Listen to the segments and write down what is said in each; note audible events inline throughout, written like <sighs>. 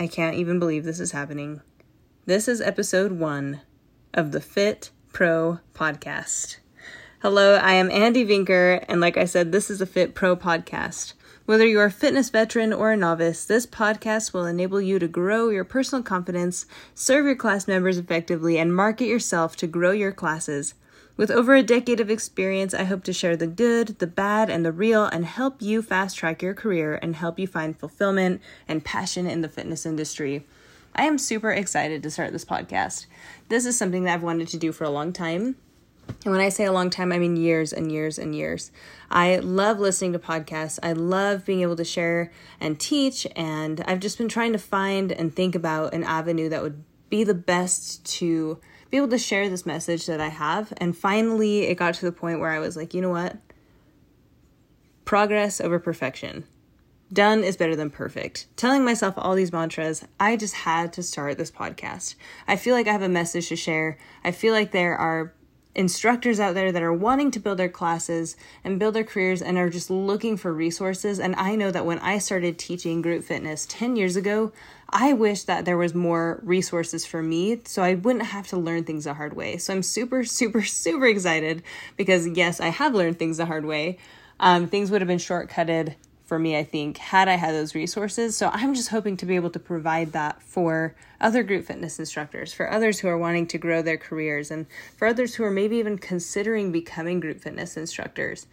I can't even believe this is happening. This is episode one of the Fit Pro podcast. Hello, I am Andy Vinker, and like I said, this is a Fit Pro podcast. Whether you're a fitness veteran or a novice, this podcast will enable you to grow your personal confidence, serve your class members effectively, and market yourself to grow your classes. With over a decade of experience, I hope to share the good, the bad, and the real and help you fast track your career and help you find fulfillment and passion in the fitness industry. I am super excited to start this podcast. This is something that I've wanted to do for a long time. And when I say a long time, I mean years and years and years. I love listening to podcasts. I love being able to share and teach. And I've just been trying to find and think about an avenue that would be the best to be able to share this message that I have. And finally, it got to the point where I was like, you know what? Progress over perfection. Done is better than perfect. Telling myself all these mantras, I just had to start this podcast. I feel like I have a message to share. I feel like there are instructors out there that are wanting to build their classes and build their careers and are just looking for resources. And I know that when I started teaching group fitness 10 years ago, I wish that there was more resources for me so I wouldn't have to learn things the hard way. So I'm super, <laughs> super, super excited because, yes, I have learned things the hard way. Um, things would have been shortcutted for me, I think, had I had those resources. So I'm just hoping to be able to provide that for other group fitness instructors, for others who are wanting to grow their careers, and for others who are maybe even considering becoming group fitness instructors.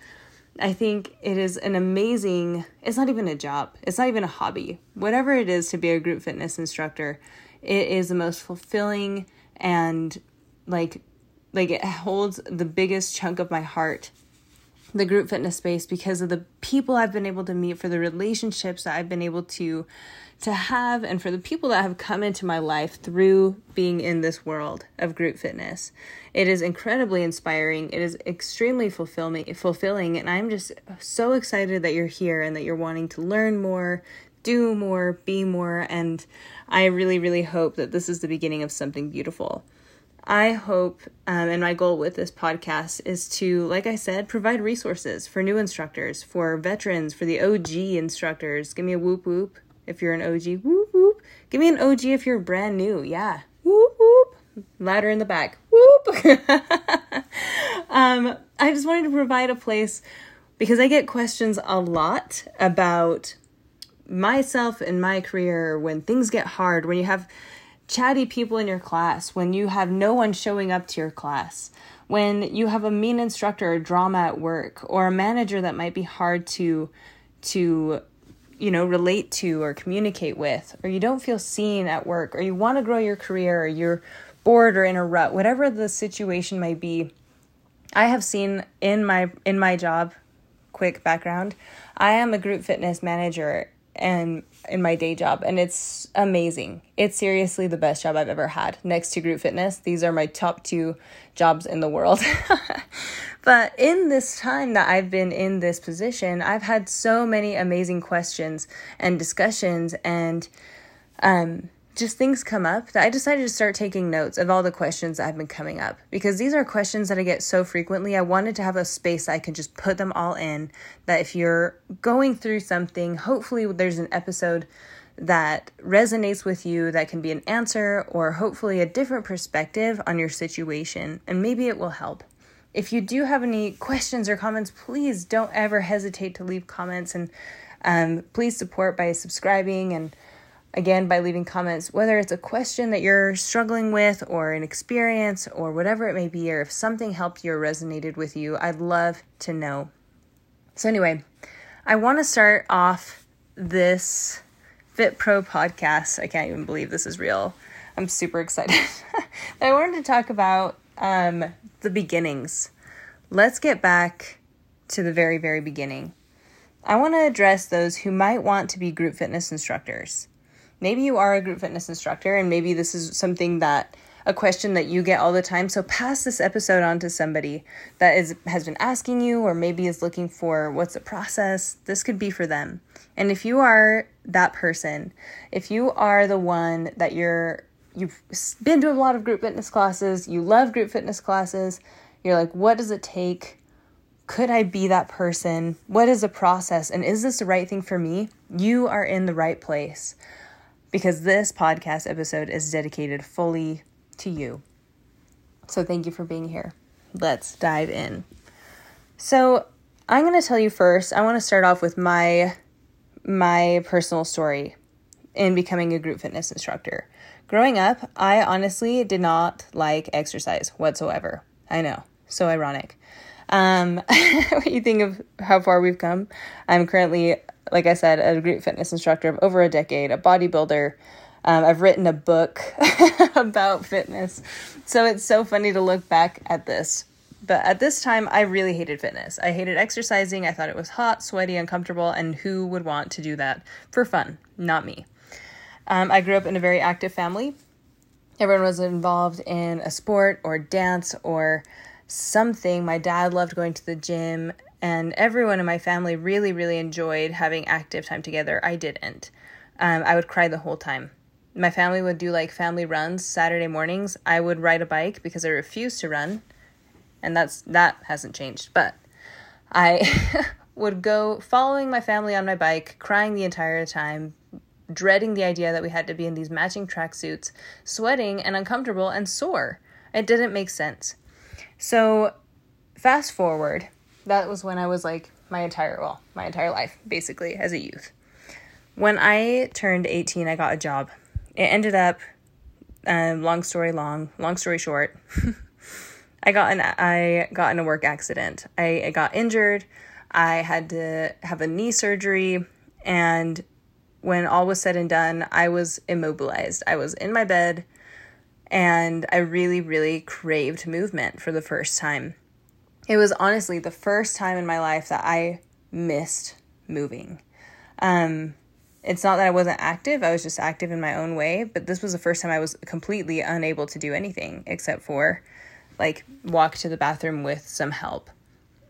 I think it is an amazing, it's not even a job, it's not even a hobby. Whatever it is to be a group fitness instructor, it is the most fulfilling and like like it holds the biggest chunk of my heart the group fitness space because of the people I've been able to meet for the relationships that I've been able to to have and for the people that have come into my life through being in this world of group fitness. It is incredibly inspiring. It is extremely fulfilling fulfilling and I'm just so excited that you're here and that you're wanting to learn more, do more, be more and I really really hope that this is the beginning of something beautiful. I hope, um, and my goal with this podcast is to, like I said, provide resources for new instructors, for veterans, for the OG instructors. Give me a whoop whoop if you're an OG. Whoop whoop. Give me an OG if you're brand new. Yeah. Whoop whoop. Ladder in the back. Whoop. <laughs> um, I just wanted to provide a place because I get questions a lot about myself and my career when things get hard, when you have chatty people in your class, when you have no one showing up to your class, when you have a mean instructor or drama at work, or a manager that might be hard to to you know relate to or communicate with, or you don't feel seen at work, or you want to grow your career, or you're bored or in a rut, whatever the situation might be. I have seen in my in my job, quick background, I am a group fitness manager and in my day job and it's amazing. It's seriously the best job I've ever had next to group fitness. These are my top 2 jobs in the world. <laughs> but in this time that I've been in this position, I've had so many amazing questions and discussions and um just things come up that I decided to start taking notes of all the questions that have been coming up because these are questions that I get so frequently. I wanted to have a space I could just put them all in. That if you're going through something, hopefully there's an episode that resonates with you that can be an answer or hopefully a different perspective on your situation, and maybe it will help. If you do have any questions or comments, please don't ever hesitate to leave comments and um, please support by subscribing and again by leaving comments, whether it's a question that you're struggling with, or an experience, or whatever it may be, or if something helped you or resonated with you, I'd love to know. So, anyway, I want to start off this Fit Pro podcast. I can't even believe this is real. I'm super excited. <laughs> I wanted to talk about um, the beginnings. Let's get back to the very, very beginning. I want to address those who might want to be group fitness instructors maybe you are a group fitness instructor and maybe this is something that a question that you get all the time so pass this episode on to somebody that is has been asking you or maybe is looking for what's the process this could be for them and if you are that person if you are the one that you're you've been to a lot of group fitness classes you love group fitness classes you're like what does it take could I be that person? What is the process? And is this the right thing for me? You are in the right place. Because this podcast episode is dedicated fully to you. So thank you for being here. Let's dive in. So, I'm going to tell you first, I want to start off with my my personal story in becoming a group fitness instructor. Growing up, I honestly did not like exercise whatsoever. I know, so ironic. Um, <laughs> you think of how far we've come, I'm currently, like I said, a group fitness instructor of over a decade, a bodybuilder. Um, I've written a book <laughs> about fitness. So it's so funny to look back at this but at this time, I really hated fitness. I hated exercising. I thought it was hot, sweaty, uncomfortable, and who would want to do that for fun? Not me. Um, I grew up in a very active family. Everyone was involved in a sport or dance or something. My dad loved going to the gym, and everyone in my family really, really enjoyed having active time together. I didn't. Um, I would cry the whole time. My family would do like family runs Saturday mornings. I would ride a bike because I refused to run and that's that hasn't changed. But I <laughs> would go following my family on my bike, crying the entire time, dreading the idea that we had to be in these matching tracksuits, sweating and uncomfortable and sore. It didn't make sense. So, fast forward, that was when I was like my entire well, my entire life basically as a youth. When I turned 18, I got a job. It ended up um, long story long, long story short, <laughs> I got an I got in a work accident. I, I got injured. I had to have a knee surgery and when all was said and done, I was immobilized. I was in my bed and I really really craved movement for the first time. It was honestly the first time in my life that I missed moving. Um it's not that I wasn't active, I was just active in my own way, but this was the first time I was completely unable to do anything except for like walk to the bathroom with some help.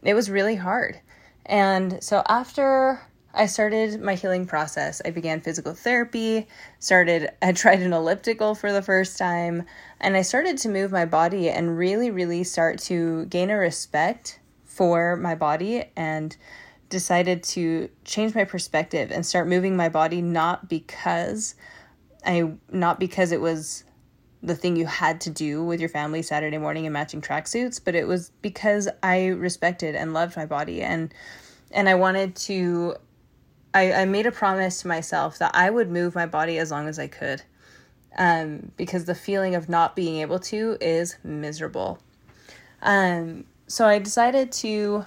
It was really hard. And so after I started my healing process, I began physical therapy, started I tried an elliptical for the first time, and I started to move my body and really really start to gain a respect for my body and decided to change my perspective and start moving my body not because I not because it was the thing you had to do with your family Saturday morning in matching tracksuits, but it was because I respected and loved my body and and I wanted to I, I made a promise to myself that I would move my body as long as I could. Um, because the feeling of not being able to is miserable. Um, so I decided to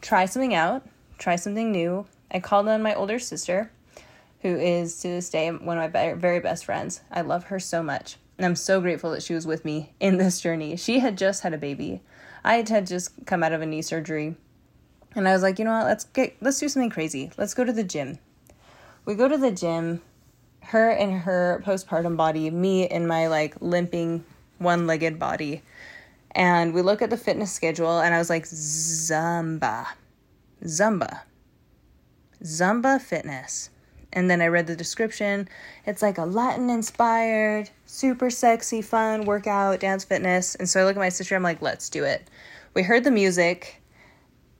try something out, try something new. I called on my older sister, who is to this day one of my very best friends. I love her so much. And I'm so grateful that she was with me in this journey. She had just had a baby. I had just come out of a knee surgery. And I was like, you know what, let's get let's do something crazy. Let's go to the gym. We go to the gym, her in her postpartum body, me in my like limping one-legged body. And we look at the fitness schedule and I was like, Zumba. Zumba. Zumba fitness. And then I read the description. It's like a Latin inspired, super sexy, fun workout, dance fitness. And so I look at my sister, I'm like, let's do it. We heard the music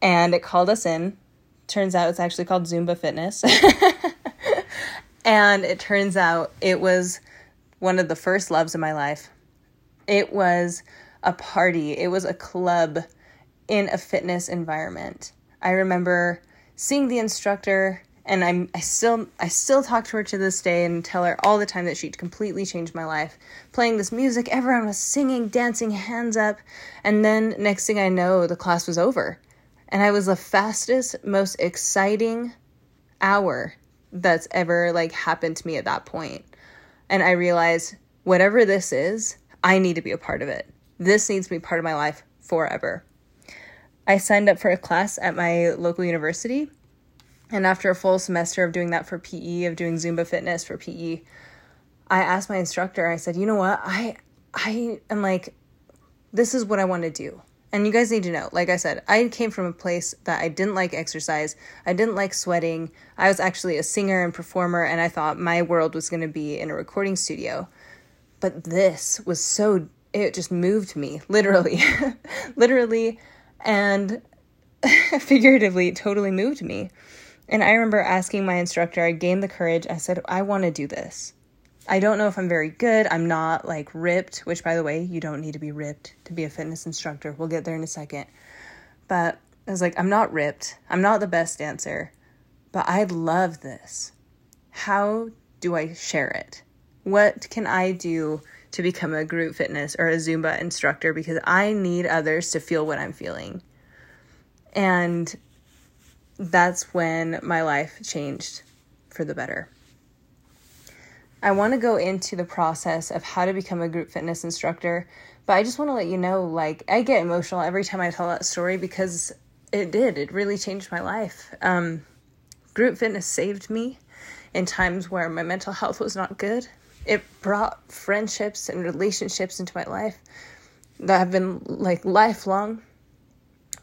and it called us in. Turns out it's actually called Zumba Fitness. <laughs> and it turns out it was one of the first loves of my life. It was a party, it was a club in a fitness environment. I remember seeing the instructor and I'm I still I still talk to her to this day and tell her all the time that she completely changed my life. Playing this music, everyone was singing, dancing, hands up, and then next thing I know, the class was over. And I was the fastest, most exciting hour that's ever like happened to me at that point. And I realized whatever this is, I need to be a part of it. This needs to be part of my life forever. I signed up for a class at my local university and after a full semester of doing that for PE, of doing Zumba fitness for PE, I asked my instructor, I said, you know what? I I am like, this is what I want to do. And you guys need to know, like I said, I came from a place that I didn't like exercise. I didn't like sweating. I was actually a singer and performer, and I thought my world was going to be in a recording studio. But this was so, it just moved me, literally. <laughs> literally, and <laughs> figuratively, totally moved me. And I remember asking my instructor, I gained the courage. I said, I want to do this. I don't know if I'm very good. I'm not like ripped, which by the way, you don't need to be ripped to be a fitness instructor. We'll get there in a second. But I was like, I'm not ripped. I'm not the best dancer, but I love this. How do I share it? What can I do to become a group fitness or a Zumba instructor because I need others to feel what I'm feeling? And that's when my life changed for the better. I want to go into the process of how to become a group fitness instructor, but I just want to let you know like, I get emotional every time I tell that story because it did. It really changed my life. Um, group fitness saved me in times where my mental health was not good. It brought friendships and relationships into my life that have been like lifelong.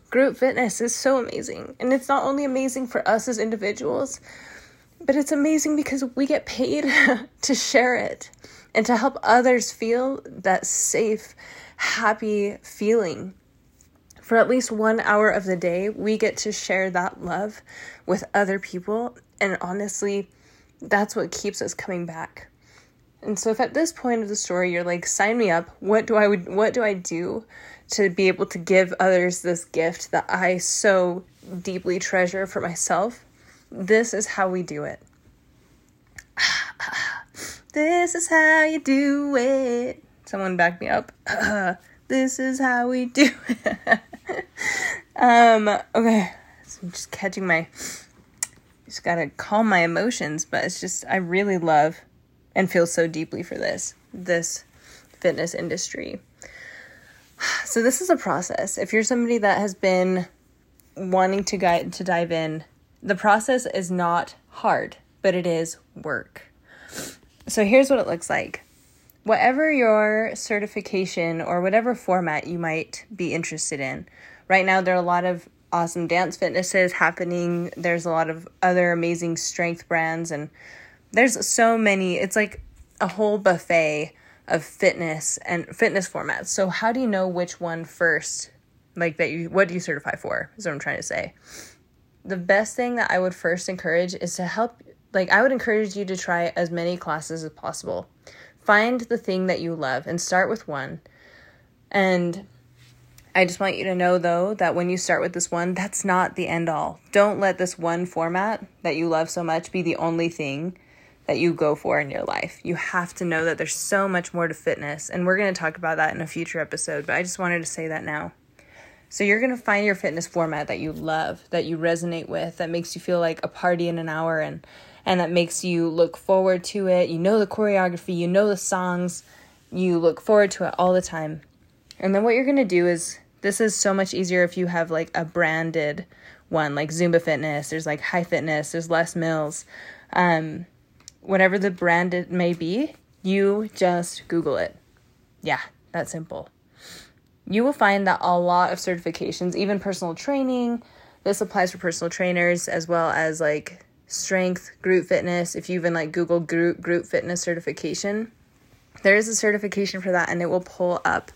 Group fitness is so amazing. And it's not only amazing for us as individuals, but it's amazing because we get paid <laughs> to share it and to help others feel that safe, happy feeling. For at least one hour of the day, we get to share that love with other people. And honestly, that's what keeps us coming back. And so if at this point of the story you're like sign me up, what do I would what do I do to be able to give others this gift that I so deeply treasure for myself? This is how we do it. <sighs> this is how you do it. Someone back me up. <sighs> this is how we do it. <laughs> um, okay. So I'm just catching my just gotta calm my emotions, but it's just I really love and feel so deeply for this, this fitness industry. <sighs> So this is a process. If you're somebody that has been wanting to guide to dive in the process is not hard, but it is work. So here's what it looks like. Whatever your certification or whatever format you might be interested in. Right now there are a lot of awesome dance fitnesses happening. There's a lot of other amazing strength brands and there's so many. It's like a whole buffet of fitness and fitness formats. So how do you know which one first like that you what do you certify for? Is what I'm trying to say the best thing that I would first encourage is to help like I would encourage you to try as many classes as possible. Find the thing that you love and start with one. And I just want you to know though that when you start with this one, that's not the end all. Don't let this one format that you love so much be the only thing that you go for in your life. You have to know that there's so much more to fitness, and we're going to talk about that in a future episode, but I just wanted to say that now. So you're going to find your fitness format that you love, that you resonate with, that makes you feel like a party in an hour and and that makes you look forward to it. You know the choreography, you know the songs, you look forward to it all the time. And then what you're going to do is this is so much easier if you have like a branded one like Zumba Fitness, there's like High Fitness, there's Les Mills. Um whatever the brand it may be, you just Google it. Yeah, that simple you will find that a lot of certifications, even personal training, this applies for personal trainers as well as like strength, group fitness. If you even like Google group group fitness certification, there is a certification for that and it will pull up.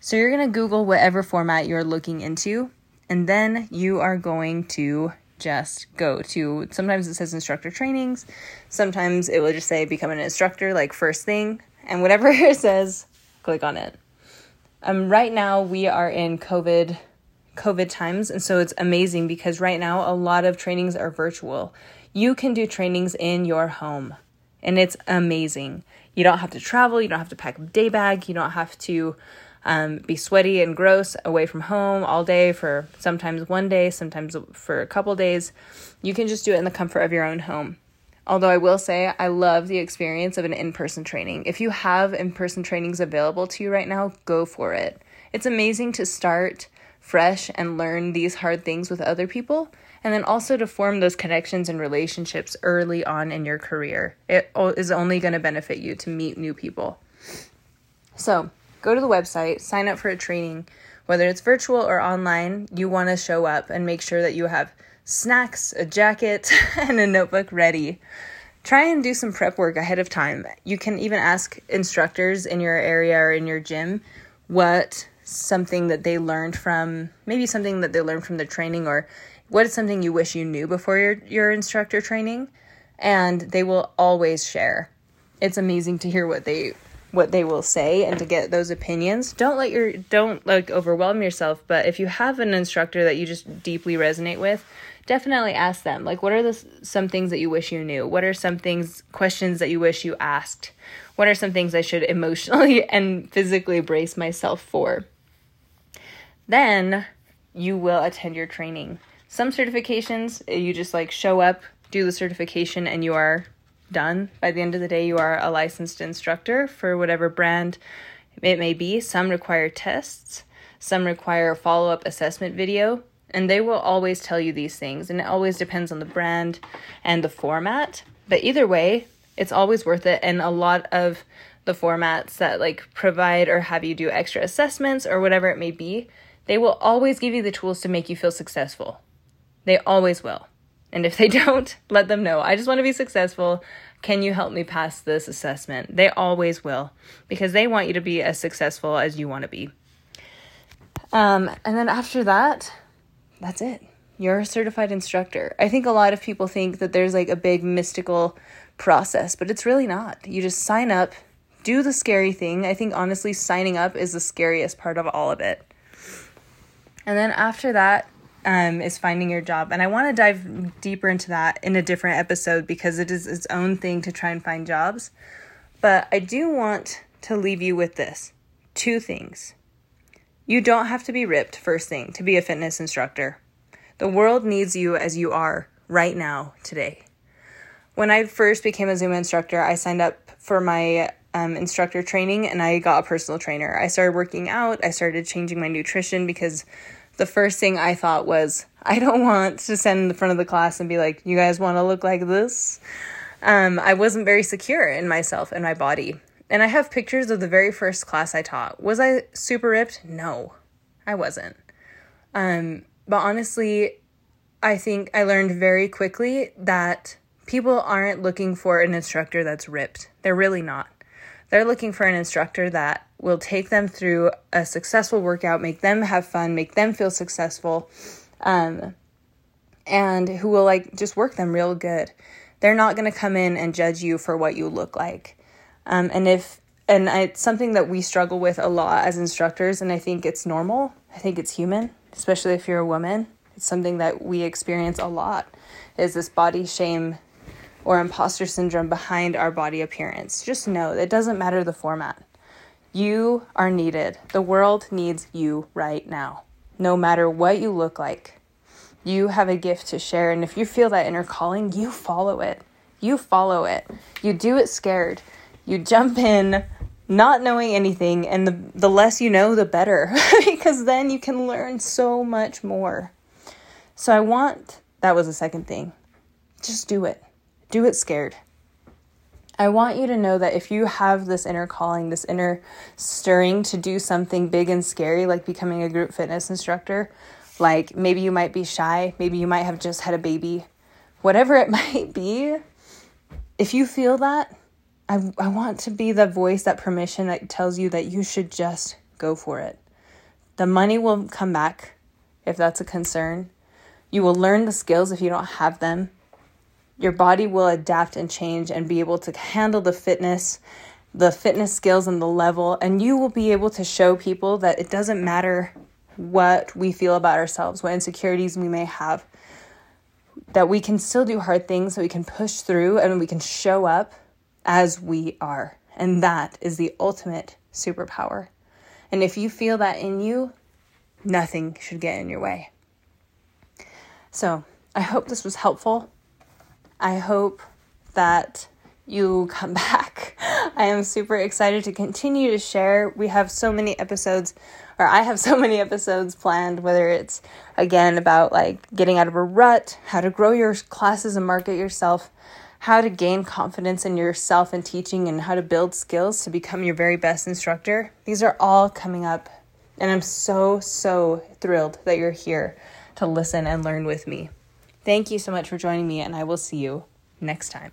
So you're going to Google whatever format you're looking into and then you are going to just go to sometimes it says instructor trainings, sometimes it will just say become an instructor like first thing and whatever <laughs> it says, click on it. Um, right now we are in COVID COVID times, and so it's amazing because right now a lot of trainings are virtual. You can do trainings in your home, and it's amazing. You don't have to travel. You don't have to pack a day bag. You don't have to um, be sweaty and gross away from home all day for sometimes one day, sometimes for a couple days. You can just do it in the comfort of your own home. Although I will say I love the experience of an in person training. If you have in person trainings available to you right now, go for it. It's amazing to start fresh and learn these hard things with other people, and then also to form those connections and relationships early on in your career. It is only going to benefit you to meet new people. So, go to the website, sign up for a training, whether it's virtual or online, you want to show up and make sure that you have snacks, a jacket, <laughs> and a notebook ready. Try and do some prep work ahead of time. You can even ask instructors in your area or in your gym what something that they learned from, maybe something that they learned from the training, or what is something you wish you knew before your, your instructor training. And they will always share. it's amazing to hear what they what they will say and to get those opinions. Don't let your don't like overwhelm yourself, but if you have an instructor that you just deeply resonate with, definitely ask them. Like what are the some things that you wish you knew? What are some things questions that you wish you asked? What are some things I should <laughs> emotionally and physically brace myself for? Then you will attend your training. Some certifications, eh, you just like show up, do the certification, and you are done. By the end of the day, you are a licensed instructor for whatever brand it may be. Some require tests, some require a follow up assessment video, and they will always tell you these things. And it always depends on the brand and the format. But either way, it's always worth it. And a lot of the formats that like provide or have you do extra assessments or whatever it may be, they will always give you the tools to make you feel successful. They always will. And if they <laughs> don't, let them know. I just want to be successful. Can you help me pass this assessment? They always will because they want you to be as successful as you want to be. Um, and then after that, that's it. You're a certified instructor. I think a lot of people think that there's like a big mystical process, but it's really not. You just sign up, do the scary thing. I think honestly, signing up is the scariest part of all of it. And then after that um, is finding your job. And I want to dive deeper into that in a different episode because it is its own thing to try and find jobs. But I do want to leave you with this two things. You don't have to be ripped, first thing, to be a fitness instructor. The world needs you as you are right now, today. When I first became a Zumba instructor, I signed up for my um, instructor training and I got a personal trainer. I started working out, I started changing my nutrition because the first thing I thought was, <laughs> I don't want to stand in the front of the class and be like, you guys want to look like this? Um, I wasn't very secure in myself and my body. And I have pictures of the very first class I taught. Was I super ripped? No, I wasn't. Um, but honestly, I think I learned very quickly that people aren't looking for an instructor that's ripped. They're really not. They're looking for an instructor that will take them through a successful workout, make them have fun, make them feel successful, um, and who will like just work them real good. They're not going to come in and judge you for what you look like. Um, and if and it's something that we struggle with a lot as instructors, and I think it's normal. I think it's human, especially if you're a woman. It's something that we experience a lot. Is this body shame or imposter syndrome behind our body appearance? Just know it doesn't matter the format. You are needed. The world needs you right now, no matter what you look like. You have a gift to share, and if you feel that inner calling, you follow it. You follow it. You do it scared. You jump in not knowing anything, and the, the less you know, the better, <laughs> because then you can learn so much more. So, I want that was the second thing. Just do it. Do it scared. I want you to know that if you have this inner calling, this inner stirring to do something big and scary, like becoming a group fitness instructor, like maybe you might be shy, maybe you might have just had a baby, whatever it <laughs> might be, if you feel that, I, I want to be the voice, that permission that tells you that you should just go for it. The money will come back if that's a concern. You will learn the skills if you don't have them your body will adapt and change and be able to handle the fitness, the fitness skills and the level, and you will be able to show people that it doesn't matter what we feel about ourselves, what insecurities we may have, that we can still do hard things, that we can push through and we can show up as we are. And that is the ultimate superpower. And if you feel that in you, nothing should get in your way. So, I hope this was helpful. I hope that you <laughs> come back. I am super excited to continue to share. We have so many episodes, or I have <laughs> so many episodes planned, whether it's again about like getting out of a rut, how to grow your classes and market yourself, how to gain confidence in yourself and teaching, and how to build skills to become your very best instructor. These are all coming up, and I'm so, so thrilled that you're here to listen and learn with me. Thank you so much for joining me, and I will see you next time.